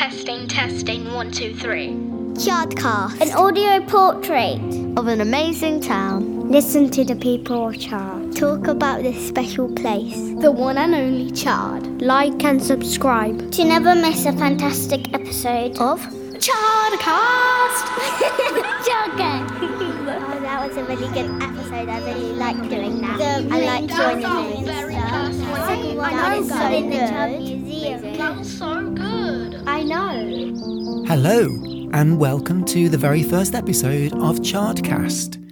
Testing, testing, one, two, three. Chardcast. An audio portrait of an amazing town. Listen to the people of Chard. Talk about this special place. The one and only Chard. Like and subscribe to never miss a fantastic episode of Chardcast. Chardcast. oh, that was a really good episode. I really like doing that. The I like joining very Second one, I know, so in the good. Chard Museum. That was so good. I know. Hello, and welcome to the very first episode of Chardcast.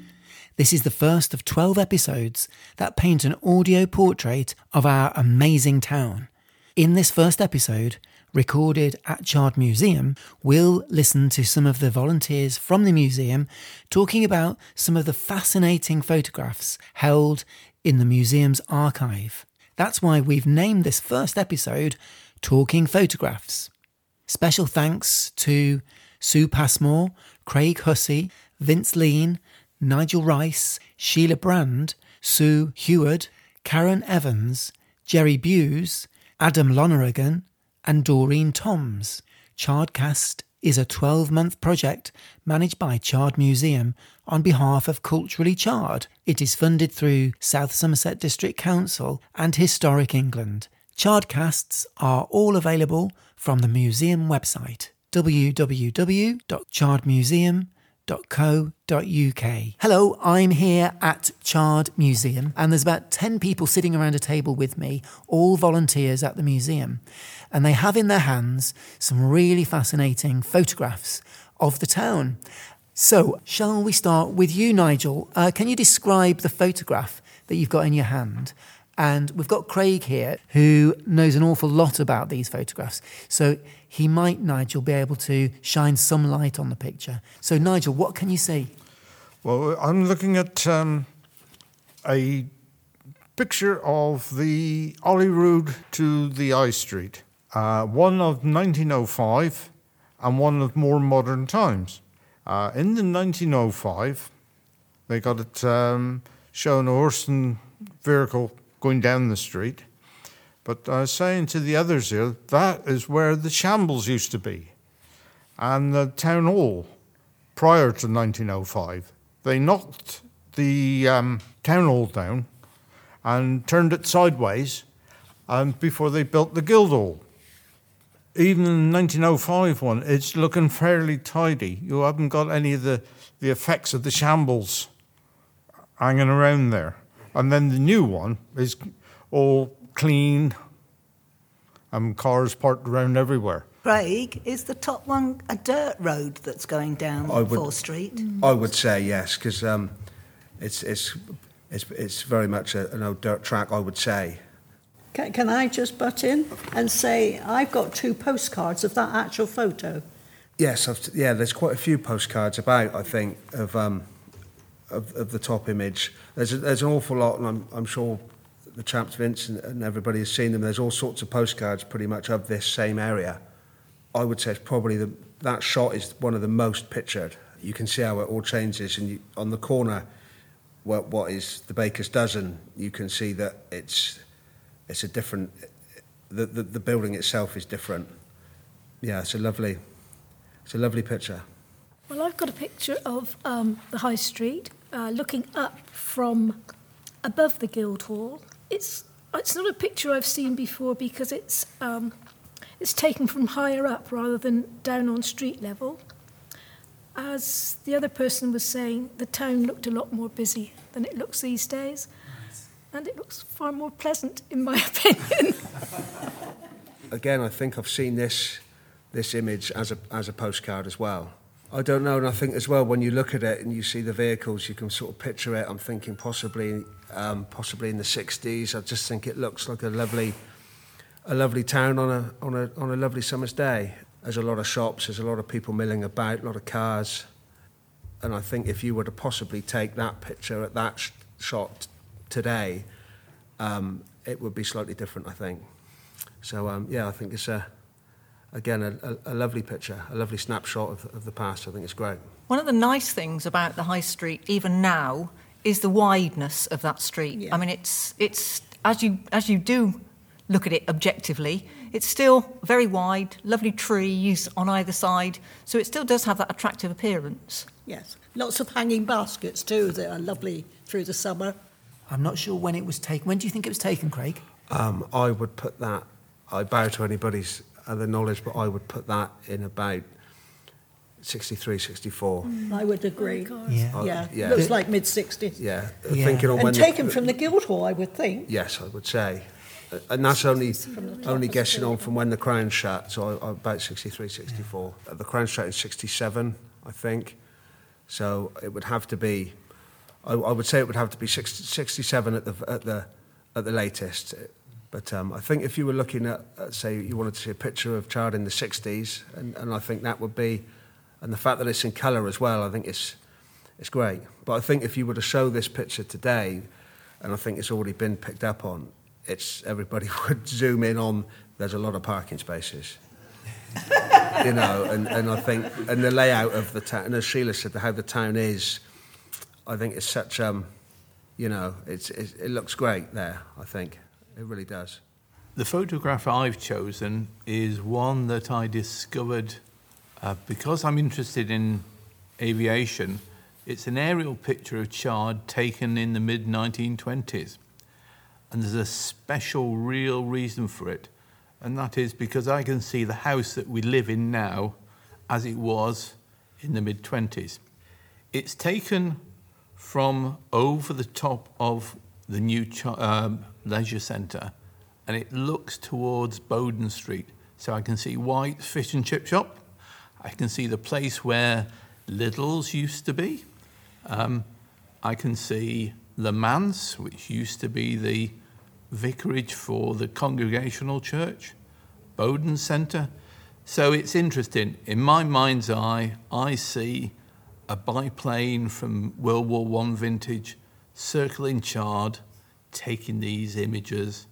This is the first of 12 episodes that paint an audio portrait of our amazing town. In this first episode, recorded at Chard Museum, we'll listen to some of the volunteers from the museum talking about some of the fascinating photographs held in the museum's archive. That's why we've named this first episode Talking Photographs. Special thanks to Sue Passmore, Craig Hussey, Vince Lean, Nigel Rice, Sheila Brand, Sue Heward, Karen Evans, Jerry Buse, Adam Lonergan, and Doreen Toms. Chardcast is a 12 month project managed by Chard Museum on behalf of Culturally Chard. It is funded through South Somerset District Council and Historic England. Chardcasts are all available from the museum website www.chardmuseum.co.uk. Hello, I'm here at Chard Museum, and there's about 10 people sitting around a table with me, all volunteers at the museum. And they have in their hands some really fascinating photographs of the town. So, shall we start with you, Nigel? Uh, can you describe the photograph that you've got in your hand? And we've got Craig here who knows an awful lot about these photographs. So he might, Nigel, be able to shine some light on the picture. So, Nigel, what can you see? Well, I'm looking at um, a picture of the Holyrood to the High Street, uh, one of 1905 and one of more modern times. Uh, in the 1905, they got it um, showing a horse and vehicle going down the street. But I was saying to the others here, that is where the shambles used to be. And the town hall prior to 1905. They knocked the um, town hall down and turned it sideways and before they built the Guildhall. Even in the 1905 one, it's looking fairly tidy. You haven't got any of the, the effects of the shambles hanging around there. And then the new one is all clean and cars parked around everywhere. Craig, is the top one a dirt road that's going down I would- Fore Street? I would say yes, because um, it's, it's, it's, it's very much a, an old dirt track, I would say. Can, can I just butt in and say I've got two postcards of that actual photo? Yes, I've, yeah, there's quite a few postcards about, I think, of, um, of, of the top image. There's, a, there's an awful lot, and I'm, I'm sure the chaps Vince and, and everybody has seen them. There's all sorts of postcards pretty much of this same area. I would say it's probably the, that shot is one of the most pictured. You can see how it all changes, and you, on the corner, what, what is the baker's dozen, you can see that it's it's a different. The, the, the building itself is different. Yeah, it's a lovely, it's a lovely picture. Well, I've got a picture of um, the High Street uh, looking up from above the Guildhall. It's it's not a picture I've seen before because it's um, it's taken from higher up rather than down on street level. As the other person was saying, the town looked a lot more busy than it looks these days, and it looks far more pleasant, in my opinion. Again, I think I've seen this this image as a as a postcard as well. I don't know, and I think as well when you look at it and you see the vehicles, you can sort of picture it. I'm thinking possibly um, possibly in the 60s. I just think it looks like a lovely a lovely town on a on a on a lovely summer's day. There's a lot of shops, there's a lot of people milling about, a lot of cars, and I think if you were to possibly take that picture at that sh- shot today, um, it would be slightly different. I think. So um, yeah, I think it's a again a, a, a lovely picture, a lovely snapshot of, of the past. I think it's great. One of the nice things about the high street, even now, is the wideness of that street. I mean, it's it's as you as you do look at it objectively, it's still very wide, lovely trees on either side, so it still does have that attractive appearance. Yes. Lots of hanging baskets too that are lovely through the summer. I'm not sure when it was taken. When do you think it was taken, Craig? Um, I would put that, I bow to anybody's other knowledge, but I would put that in about 63, 64. I would agree. Yeah. I- Yeah, yeah. looks like mid 60s. Yeah, Yeah. thinking on when And the- taken from the Guildhall, I would think. Yes, I would say. Uh, And that's only only guessing on from when the crown shut, so I, I, about 63, 64. Uh, The crown shut in 67, I think. So it would have to be, I, I would say it would have to be 60, 67 at the, at the, at the latest. But um, I think if you were looking at, at, say, you wanted to see a picture of Chard in the 60s, and, and I think that would be, and the fact that it's in colour as well, I think it's, it's great. But I think if you were to show this picture today, and I think it's already been picked up on, it's everybody would zoom in on. There's a lot of parking spaces, you know, and, and I think and the layout of the town, and as Sheila said, how the town is, I think it's such um, you know, it's it looks great there. I think it really does. The photograph I've chosen is one that I discovered uh, because I'm interested in aviation. It's an aerial picture of Chard taken in the mid 1920s. And there's a special, real reason for it. And that is because I can see the house that we live in now as it was in the mid 20s. It's taken from over the top of the new um, leisure centre and it looks towards Boden Street. So I can see White's Fish and Chip Shop. I can see the place where Lidl's used to be. Um, I can see the manse, which used to be the vicarage for the Congregational Church, Boden Centre. So it's interesting. In my mind's eye, I see a biplane from World War One vintage circling Chard, taking these images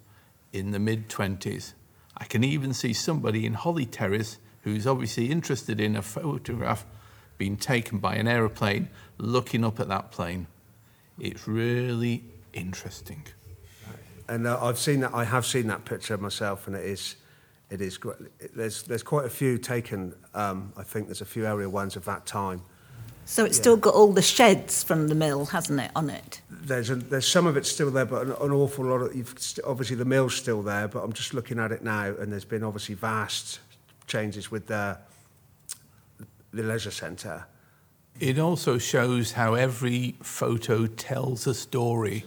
in the mid 20s. I can even see somebody in Holly Terrace who's obviously interested in a photograph being taken by an aeroplane looking up at that plane. It's really interesting. And uh, I've seen that. I have seen that picture myself, and it is, it is. There's there's quite a few taken. Um, I think there's a few area ones of that time. So it's Yeah. still got all the sheds from the mill, hasn't it, on it? There's a, there's some of it still there, but an, an awful lot of you've st- obviously the mill's still there. But I'm just looking at it now, and there's been obviously vast changes with the the leisure centre. It also shows how every photo tells a story.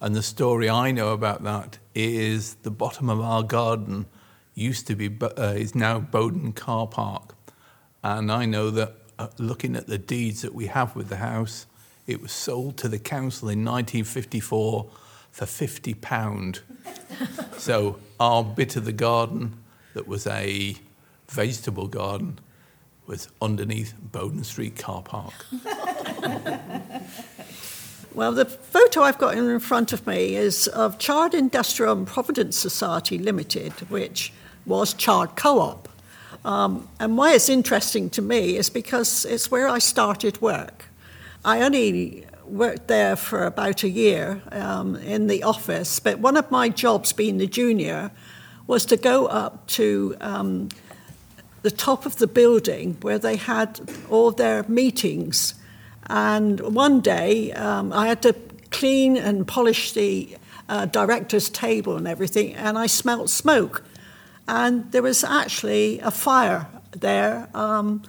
And the story I know about that is the bottom of our garden used to be, Bo- uh, is now Boden Car Park. And I know that Uh, looking at the deeds that we have with the house, it was sold to the council in 1954 for £50. so our bit of the garden that was a vegetable garden was underneath Boden Street Car Park. Well, the photo I've got in front of me is of Chard Industrial and Provident Society Limited, which was Chard Co-op. Um, and why it's interesting to me is because it's where I started work. I only worked there for about a year um, in the office, but one of my jobs, being the junior, was to go up to um, the top of the building where they had all their meetings. And one day um, I had to clean and polish the uh, director's table and everything, and I smelt smoke. And there was actually a fire there, um,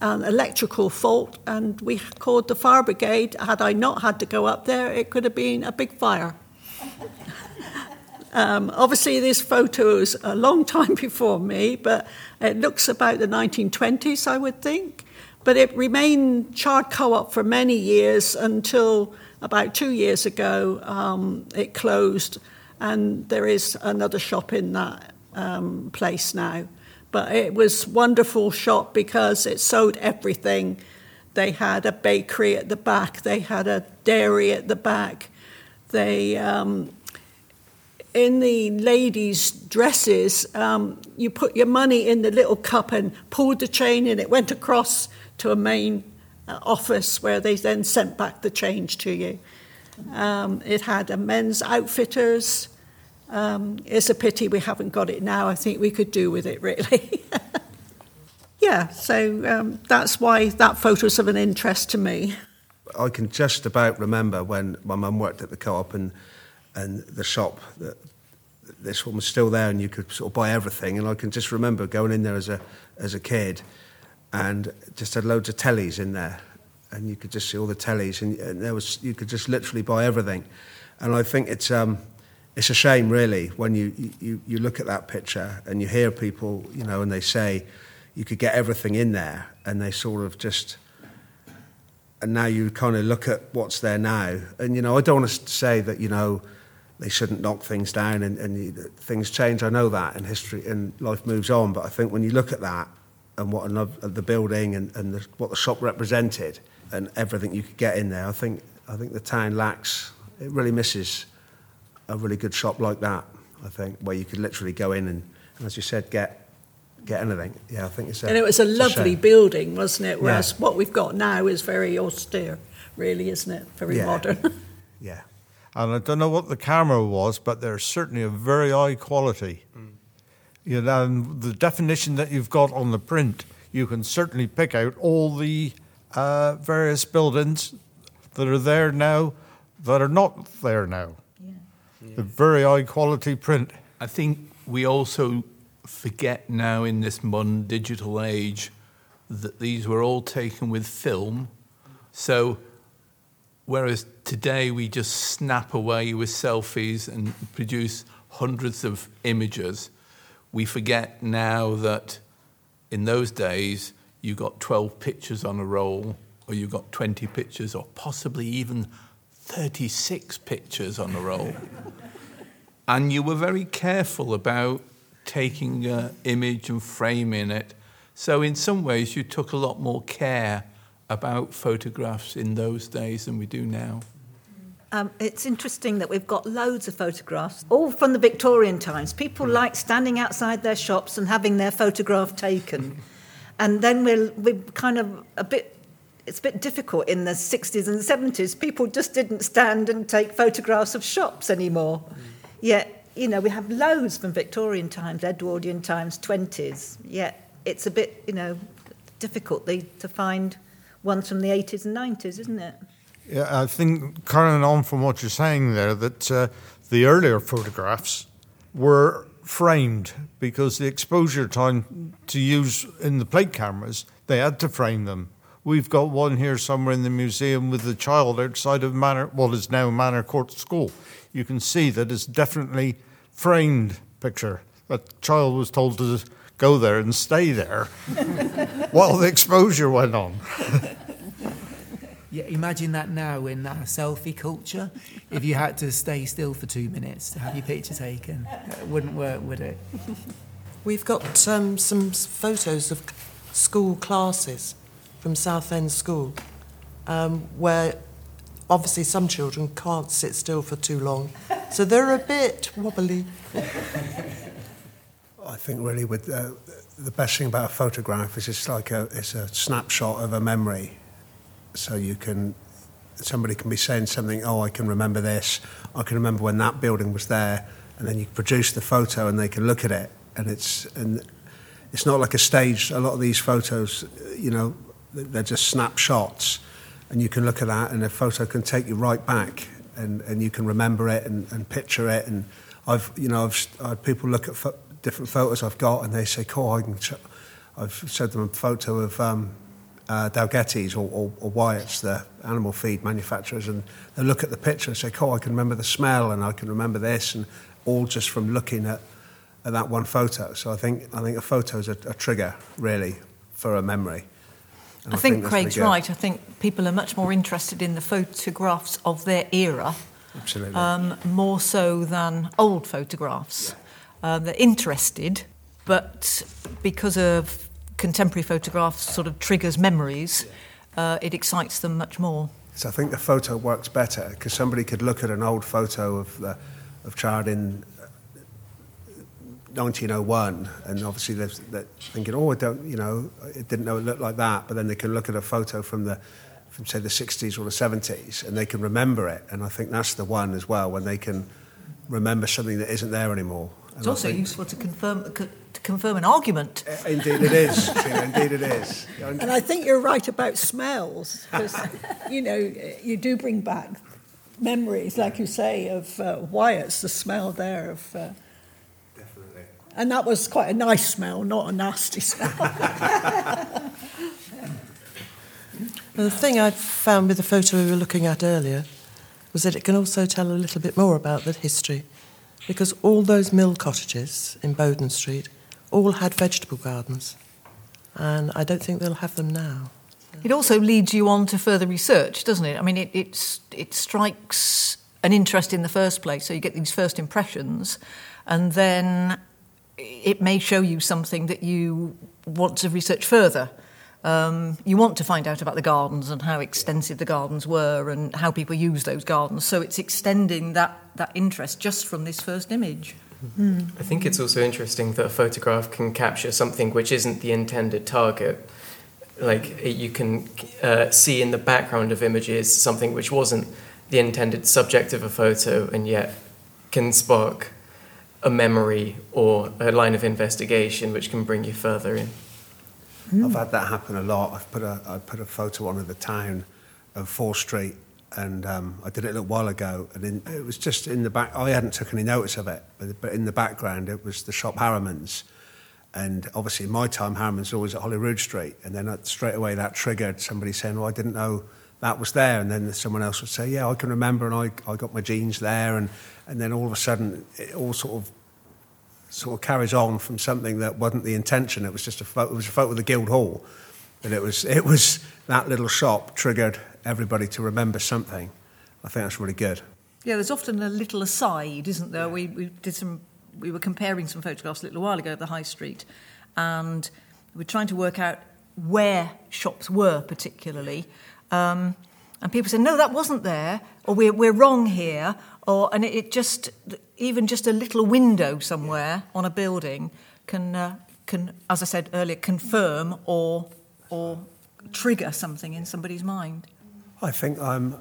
an electrical fault, and we called the fire brigade. Had I not had to go up there, it could have been a big fire. Um, obviously, this photo is a long time before me, but it looks about the 1920s, I would think. But it remained Chard Co-op for many years until about two years ago um, it closed, and there is another shop in that um, place now. But it was wonderful shop because it sold everything. They had a bakery at the back, they had a dairy at the back, they um, in the ladies' dresses, um, you put your money in the little cup and pulled the chain, and it went across to a main uh, office where they then sent back the change to you. Um, it had a men's outfitters, Um, it's a pity we haven't got it now. I think we could do with it, really. yeah, so um, that's why that photo's of an interest to me. I can just about remember when my mum worked at the co-op and and the shop that this one was still there and you could sort of buy everything and I can just remember going in there as a as a kid and just had loads of tellies in there and you could just see all the tellies and, and there was you could just literally buy everything and I think it's um it's a shame really when you, you you look at that picture and you hear people you know and they say you could get everything in there and they sort of just and now you kind of look at what's there now. And, you know, I don't want to say that, you know, they shouldn't knock things down and, and you, things change. I know that and history and life moves on. But I think when you look at that and what another, uh, the building and, and the, what the shop represented and everything you could get in there, I think, I think the town lacks, it really misses a really good shop like that, I think, where you could literally go in and, and as you said, get get anything. Yeah, I think it's a, and it was a lovely shame. building, wasn't it? Whereas Yeah. what we've got now is very austere, really, isn't it? Very Yeah. modern. Yeah. And I don't know what the camera was, but they're certainly of very high quality. You know, and the definition that you've got on the print, you can certainly pick out all the uh, various buildings that are there now that are not there now. The very high quality print. I think we also forget now in this modern digital age that these were all taken with film. So, whereas today we just snap away with selfies and produce hundreds of images, we forget now that in those days you got 12 pictures on a roll, or you got 20 pictures, or possibly even 36 pictures on a roll. and you were very careful about taking an image and framing it. So, in some ways, you took a lot more care about photographs in those days than we do now. Um, it's interesting that we've got loads of photographs, all from the Victorian times. People like standing outside their shops and having their photograph taken. And then we're, we're kind of a bit, it's a bit difficult in the 60s and 70s. People just didn't stand and take photographs of shops anymore. Yet, you know, we have loads from Victorian times, Edwardian times, 20s. Yet it's a bit, you know, difficult to find ones from the 80s and 90s, isn't it? Yeah, I think carrying on from what you're saying there, that uh, the earlier photographs were framed because the exposure time to use in the plate cameras, they had to frame them. We've got one here somewhere in the museum with the child outside of Manor, what is now Manor Court School. You can see that it's definitely framed picture. That child was told to go there and stay there while the exposure went on. Yeah, imagine that now in that selfie culture. If you had to stay still for two minutes to have your picture taken, it wouldn't work, would it? We've got um, some photos of school classes from Southend School um, where obviously some children can't sit still for too long. So they're a bit wobbly. I think really with uh, the best thing about a photograph is it's like a it's a snapshot of a memory. So you can somebody can be saying something. Oh, I can remember this. I can remember when that building was there, and then you produce the photo and they can look at it, and it's and it's not like a stage. A lot of these photos, you know, they're just snapshots, and you can look at that, and a photo can take you right back, and, and you can remember it and, and picture it. And I've, you know, I've, I've people look at pho- different photos I've got, and they say, "Cool, I can." Sh-. I've showed them a photo of um, uh, Dalgety's or, or, or Wyatt's, the animal feed manufacturers, and they look at the picture and say, "Cool, I can remember the smell, and I can remember this," and all just from looking at, at that one photo. So I think I think a photo is a, a trigger really for a memory. And I think that's really Craig's right. I think people are much more interested in the photographs of their era, Absolutely. um, more so than old photographs. Um, they're interested, but because of contemporary photographs sort of triggers memories, uh, it excites them much more. So I think the photo works better because somebody could look at an old photo of the, of Chard in 1901, and obviously they're, they're thinking, oh, I don't, you know, I didn't know it looked like that. But then they can look at a photo from the, from say the 60s or the 70s, and they can remember it. And I think that's the one as well when they can, remember something that isn't there anymore. It's I also think- useful to confirm to confirm an argument. Indeed, it is. Tina, indeed, it is. And I think you're right about smells, because, you know, you do bring back memories, like you say, of uh, Wyatt's, the smell there of. Uh, Definitely. and that was quite a nice smell, not a nasty smell. The thing I found with the photo we were looking at earlier was that it can also tell a little bit more about the history, because all those mill cottages in Boden Street all had vegetable gardens, and I don't think they'll have them now. It also leads you on to further research, doesn't it? I mean, it, it's, it strikes an interest in the first place, so you get these first impressions, and then it may show you something that you want to research further. Um, you want to find out about the gardens and how extensive the gardens were and how people use those gardens. So it's extending that, that interest just from this first image. I think it's also interesting that a photograph can capture something which isn't the intended target. Like it- you can uh, see in the background of images something which wasn't the intended subject of a photo and yet can spark a memory or a line of investigation which can bring you further in. I've had that happen a lot. I've put a, I put a photo on of the town of Fore Street, and um, I did it a little while ago, and in, it was just in the back. I hadn't took any notice of it, but, but in the background it was the shop Harriman's, and obviously in my time Harriman's always at Holyrood Street, and then straight away that triggered somebody saying, "Well, I didn't know." That was there, and then someone else would say, "Yeah, I can remember," and I, I got my jeans there, and, and then all of a sudden, it all sort of sort of carries on from something that wasn't the intention. It was just a photo, it was a photo of the Guildhall, but it was it was that little shop triggered everybody to remember something. I think that's really good. Yeah, there's often a little aside, isn't there? We, we did some, we were comparing some photographs a little while ago of the high street, and we we're trying to work out where shops were particularly. Um, and people say, no, that wasn't there, or we're, we're wrong here, or and it, it just even just a little window somewhere on a building can uh, can, as I said earlier, confirm or or trigger something in somebody's mind. I think I'm.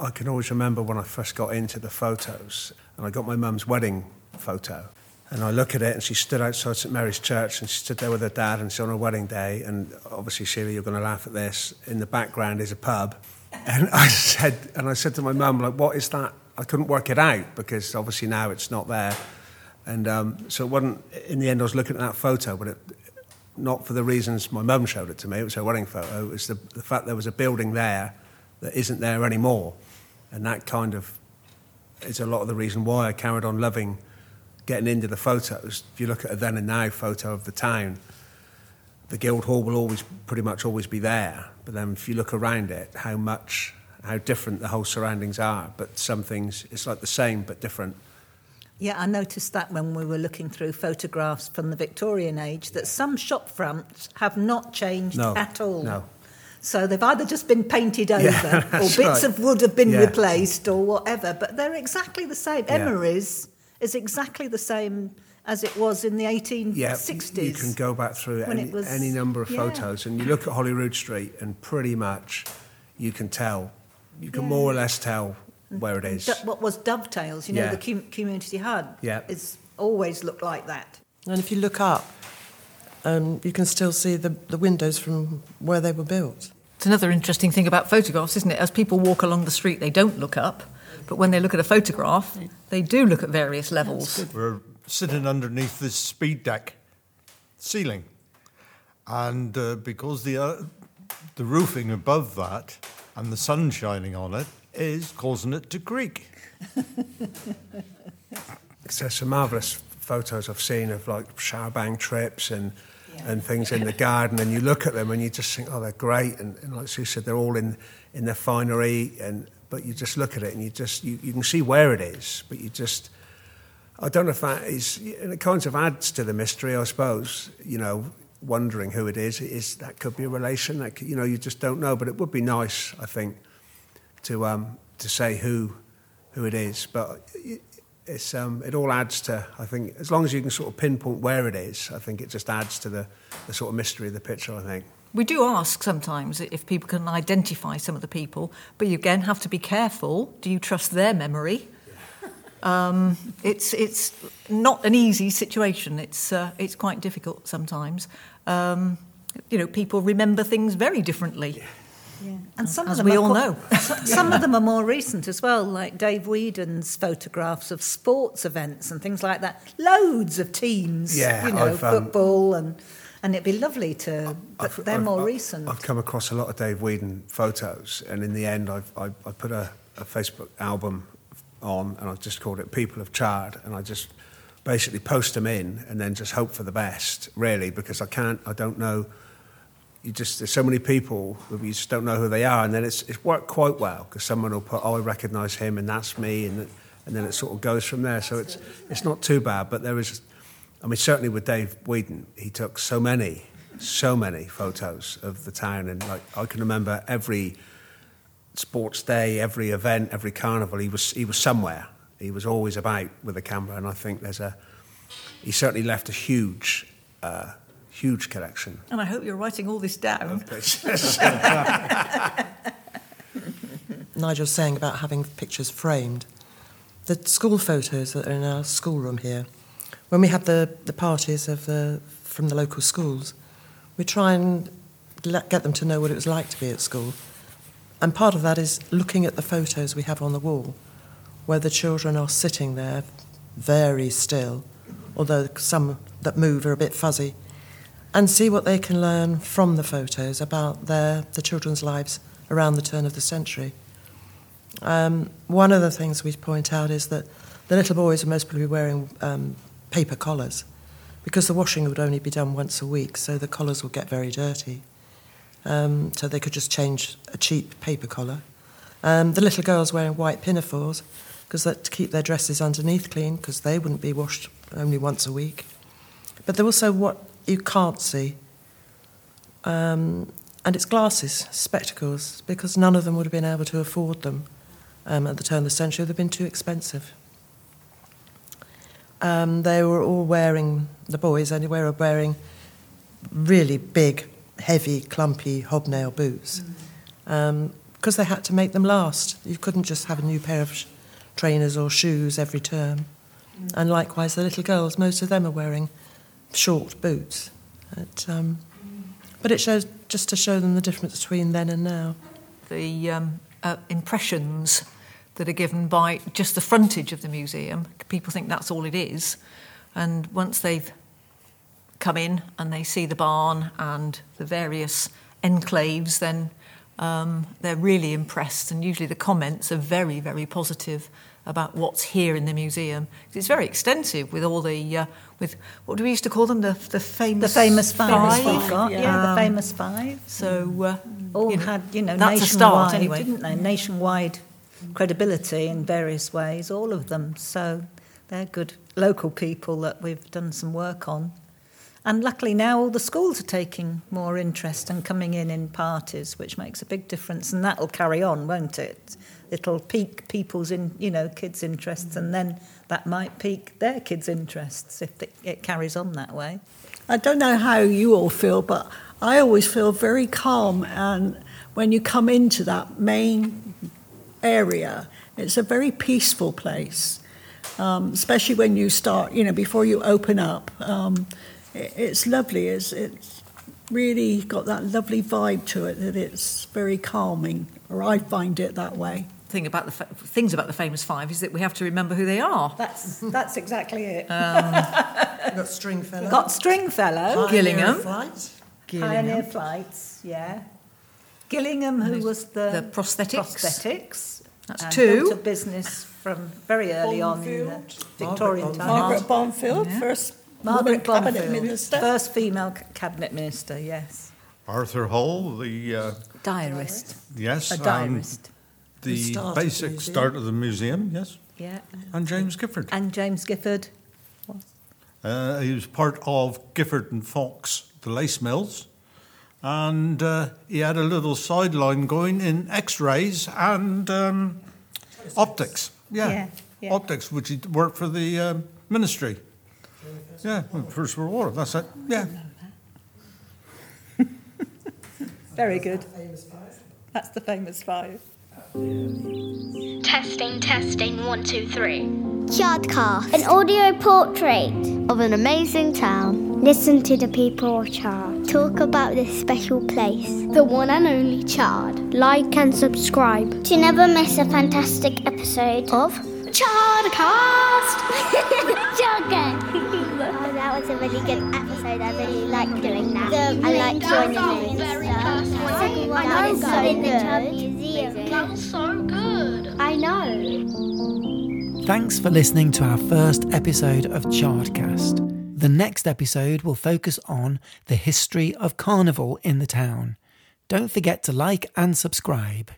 I can always remember when I first got into the photos, and I got my mum's wedding photo, and I look at it, and she stood outside St Mary's Church, and she stood there with her dad, and it's on her wedding day, and obviously, Sheila, you're going to laugh at this. In the background is a pub, and I said, and I said to my mum, like, what is that? I couldn't work it out because obviously now it's not there, and um, so it wasn't. In the end, I was looking at that photo, but it, not for the reasons my mum showed it to me. It was her wedding photo. It was the, the fact there was a building there that isn't there anymore. And that kind of is a lot of the reason why I carried on loving getting into the photos. If you look at a then and now photo of the town, the Guildhall will always pretty much always be there. But then if you look around it, how much, how different the whole surroundings are. But some things, it's like the same but different. Yeah, I noticed that when we were looking through photographs from the Victorian age, that some shop fronts have not changed No, at all. no. So they've either just been painted over, Yeah, or bits right. of wood have been Yeah. replaced, or whatever. But they're exactly the same. Yeah. Emery's is exactly the same as it was in the 1860s. Yeah, you can go back through any, was- any number of yeah. photos, and you look at Holyrood Street, and pretty much you can tell, you can Yeah. more or less tell where it is. Du- what was dovetails? You know, Yeah. the com- community hub. Yeah. It's always looked like that. And if you look up, um, you can still see the, the windows from where they were built. It's another interesting thing about photographs, isn't it? As people walk along the street, they don't look up, but when they look at a photograph, they do look at various levels. We're sitting underneath this speed deck ceiling, and uh, because the uh, the roofing above that and the sun shining on it is causing it to creak. There's some marvellous photos I've seen of like charabanc trips and and things in the garden, and you look at them and you just think, oh, they're great, and, and like Sue said, they're all in in their finery, and but you just look at it and you just you, you can see where it is, but you just I don't know if that is, and it kind of adds to the mystery, I suppose. You know, wondering who it is. It is that could be a relation. That you know, you just don't know. But it would be nice, I think, to um, to say who who it is. But it, it's um, it all adds to. I think as long as you can sort of pinpoint where it is, I think it just adds to the, the sort of mystery of the picture. I think. We do ask sometimes if people can identify some of the people, but you again have to be careful. Do you trust their memory? Um, it's it's not an easy situation. It's uh, it's quite difficult sometimes. Um, you know, people remember things very differently. Yeah. And some as of them we all quite- know. Some of them are more recent as well, like Dave Whedon's photographs of sports events and things like that. Loads of teams, Yeah, you know, I've, um, football and and it'd be lovely to. But I've- they're I've- more I've- recent. I've come across a lot of Dave Whedon photos, and in the end, I've, I, I put a, a Facebook album on, and I've just called it "People of Chard," and I just basically post them in, and then just hope for the best, really, because I can't, I don't know. You just there's so many people you just don't know who they are, and then it's it's worked quite well because someone will put, "Oh, I recognise him," and that's me, and and then it sort of goes from there. So it's it's not too bad, but there is. I mean, certainly with Dave Whedon, he took so many, so many photos of the town, and like I can remember every sports day, every event, every carnival, he was he was somewhere. He was always about with a camera, and I think there's a. He certainly left a huge, uh, huge collection. And I hope you're writing all this down. Nigel's saying about having pictures framed. The school photos that are in our schoolroom here, when we have the, the parties of the, from the local schools, we try and let, get them to know what it was like to be at school. And part of that is looking at the photos we have on the wall, where the children are sitting there very still, although some that move are a bit fuzzy, and see what they can learn from the photos about their, the children's lives around the turn of the century. Um, one of the things we point out is that the little boys are most probably wearing um, paper collars because the washing would only be done once a week, so the collars will get very dirty. Um, so they could just change a cheap paper collar. Um, the little girls wearing white pinafores because that to keep their dresses underneath clean because they wouldn't be washed only once a week. But they're also what you can't see. Um, and it's glasses, spectacles, because none of them would have been able to afford them um, at the turn of the century. They've been too expensive. Um, they were all wearing, the boys anyway, were wearing really big, heavy, clumpy hobnail boots because they had to make them last. You couldn't just have a new pair of sh- trainers or shoes every term. And likewise, the little girls, most of them are wearing short boots. It, um, but it shows just to show them the difference between then and now. the um, uh, impressions that are given by just the frontage of the museum. People think that's all it is. And once they've come in and they see the barn and the various enclaves, then um, they're really impressed. And usually the comments are very, very positive about what's here in the museum. It's very extensive with all the, uh, with what do we used to call them? The, the famous The famous five, five. we've got, yeah, the Um, famous five. So uh, all you know, had, you know, that's a nationwide, start anyway. didn't they? Nationwide credibility in various ways, all of them. So they're good local people that we've done some work on. And luckily now all the schools are taking more interest and coming in in parties, which makes a big difference. And that'll carry on, won't it? It'll pique people's, in, you know, kids' interests, and then that might pique their kids' interests if it, carries on that way. I don't know how you all feel, but I always feel very calm. And when you come into that main area, it's a very peaceful place, um, especially when you start, you know, before you open up. Um, it, it's lovely. It's, it's really got that lovely vibe to it that it's very calming, or I find it that way. thing about the fa- things about the famous five is that we have to remember who they are. That's that's exactly it. Um, got Stringfellow. Got Stringfellow, Pioneer Gillingham. Flight. Pioneer Flights, yeah. Gillingham, who was the, the prosthetics. prosthetics. That's and two. built a business from very early on in the Victorian times. Margaret Bondfield, Yeah. first Margaret woman cabinet Bondfield, minister. first female c- cabinet minister, yes. Arthur Hall, the uh, Diarist. yes, A and diarist. the Who started the basic museum. start of the museum, yes, Yeah. and James Gifford. And James Gifford. Uh, he was part of Gifford and Fox, the lace mills, and uh, he had a little sideline going in X-rays and um, optics. Yeah. Yeah, yeah. optics, which he worked for the um, ministry. Yeah, First World War. That's it. Yeah. Very good. That's the famous five. Testing, testing, one, two, three. Chardcast, an audio portrait of an amazing town. Listen to the people of Chard. Talk about this special place. The one and only Chard. Like and subscribe To never miss a fantastic episode of Chardcast. Jargon. that was a really good episode. I really like doing that. I like joining the Very one I is know, so in the good. museum. That was so good. I know. Thanks for listening to our first episode of Chardcast. The next episode will focus on the history of carnival in the town. Don't forget to like and subscribe.